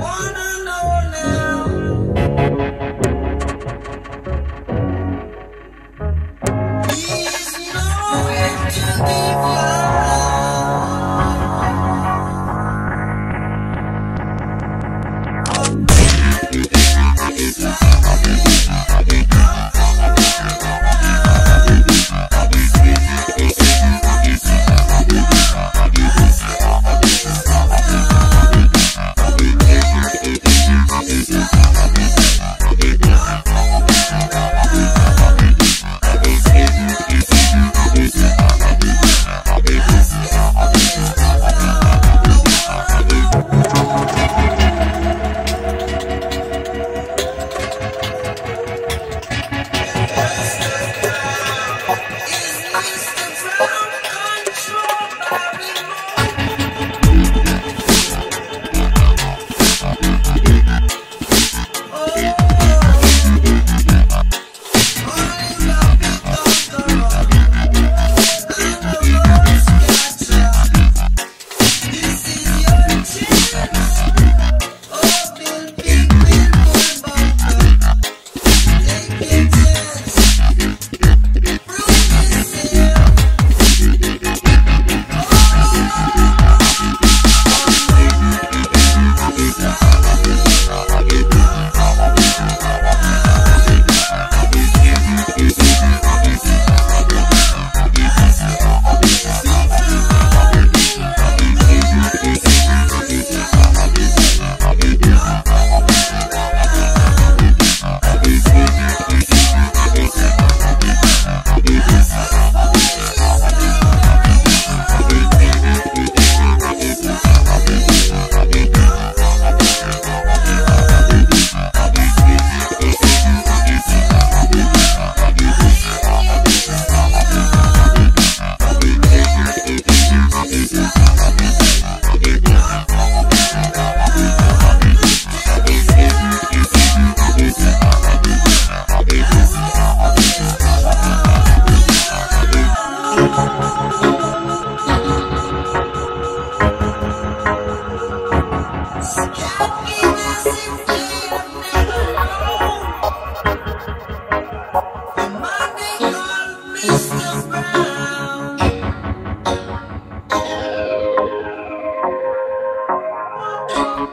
One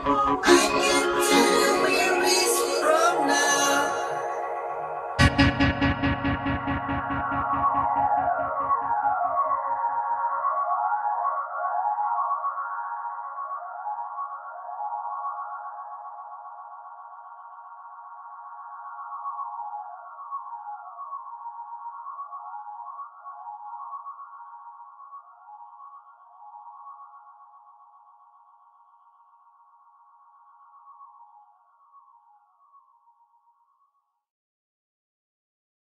I knew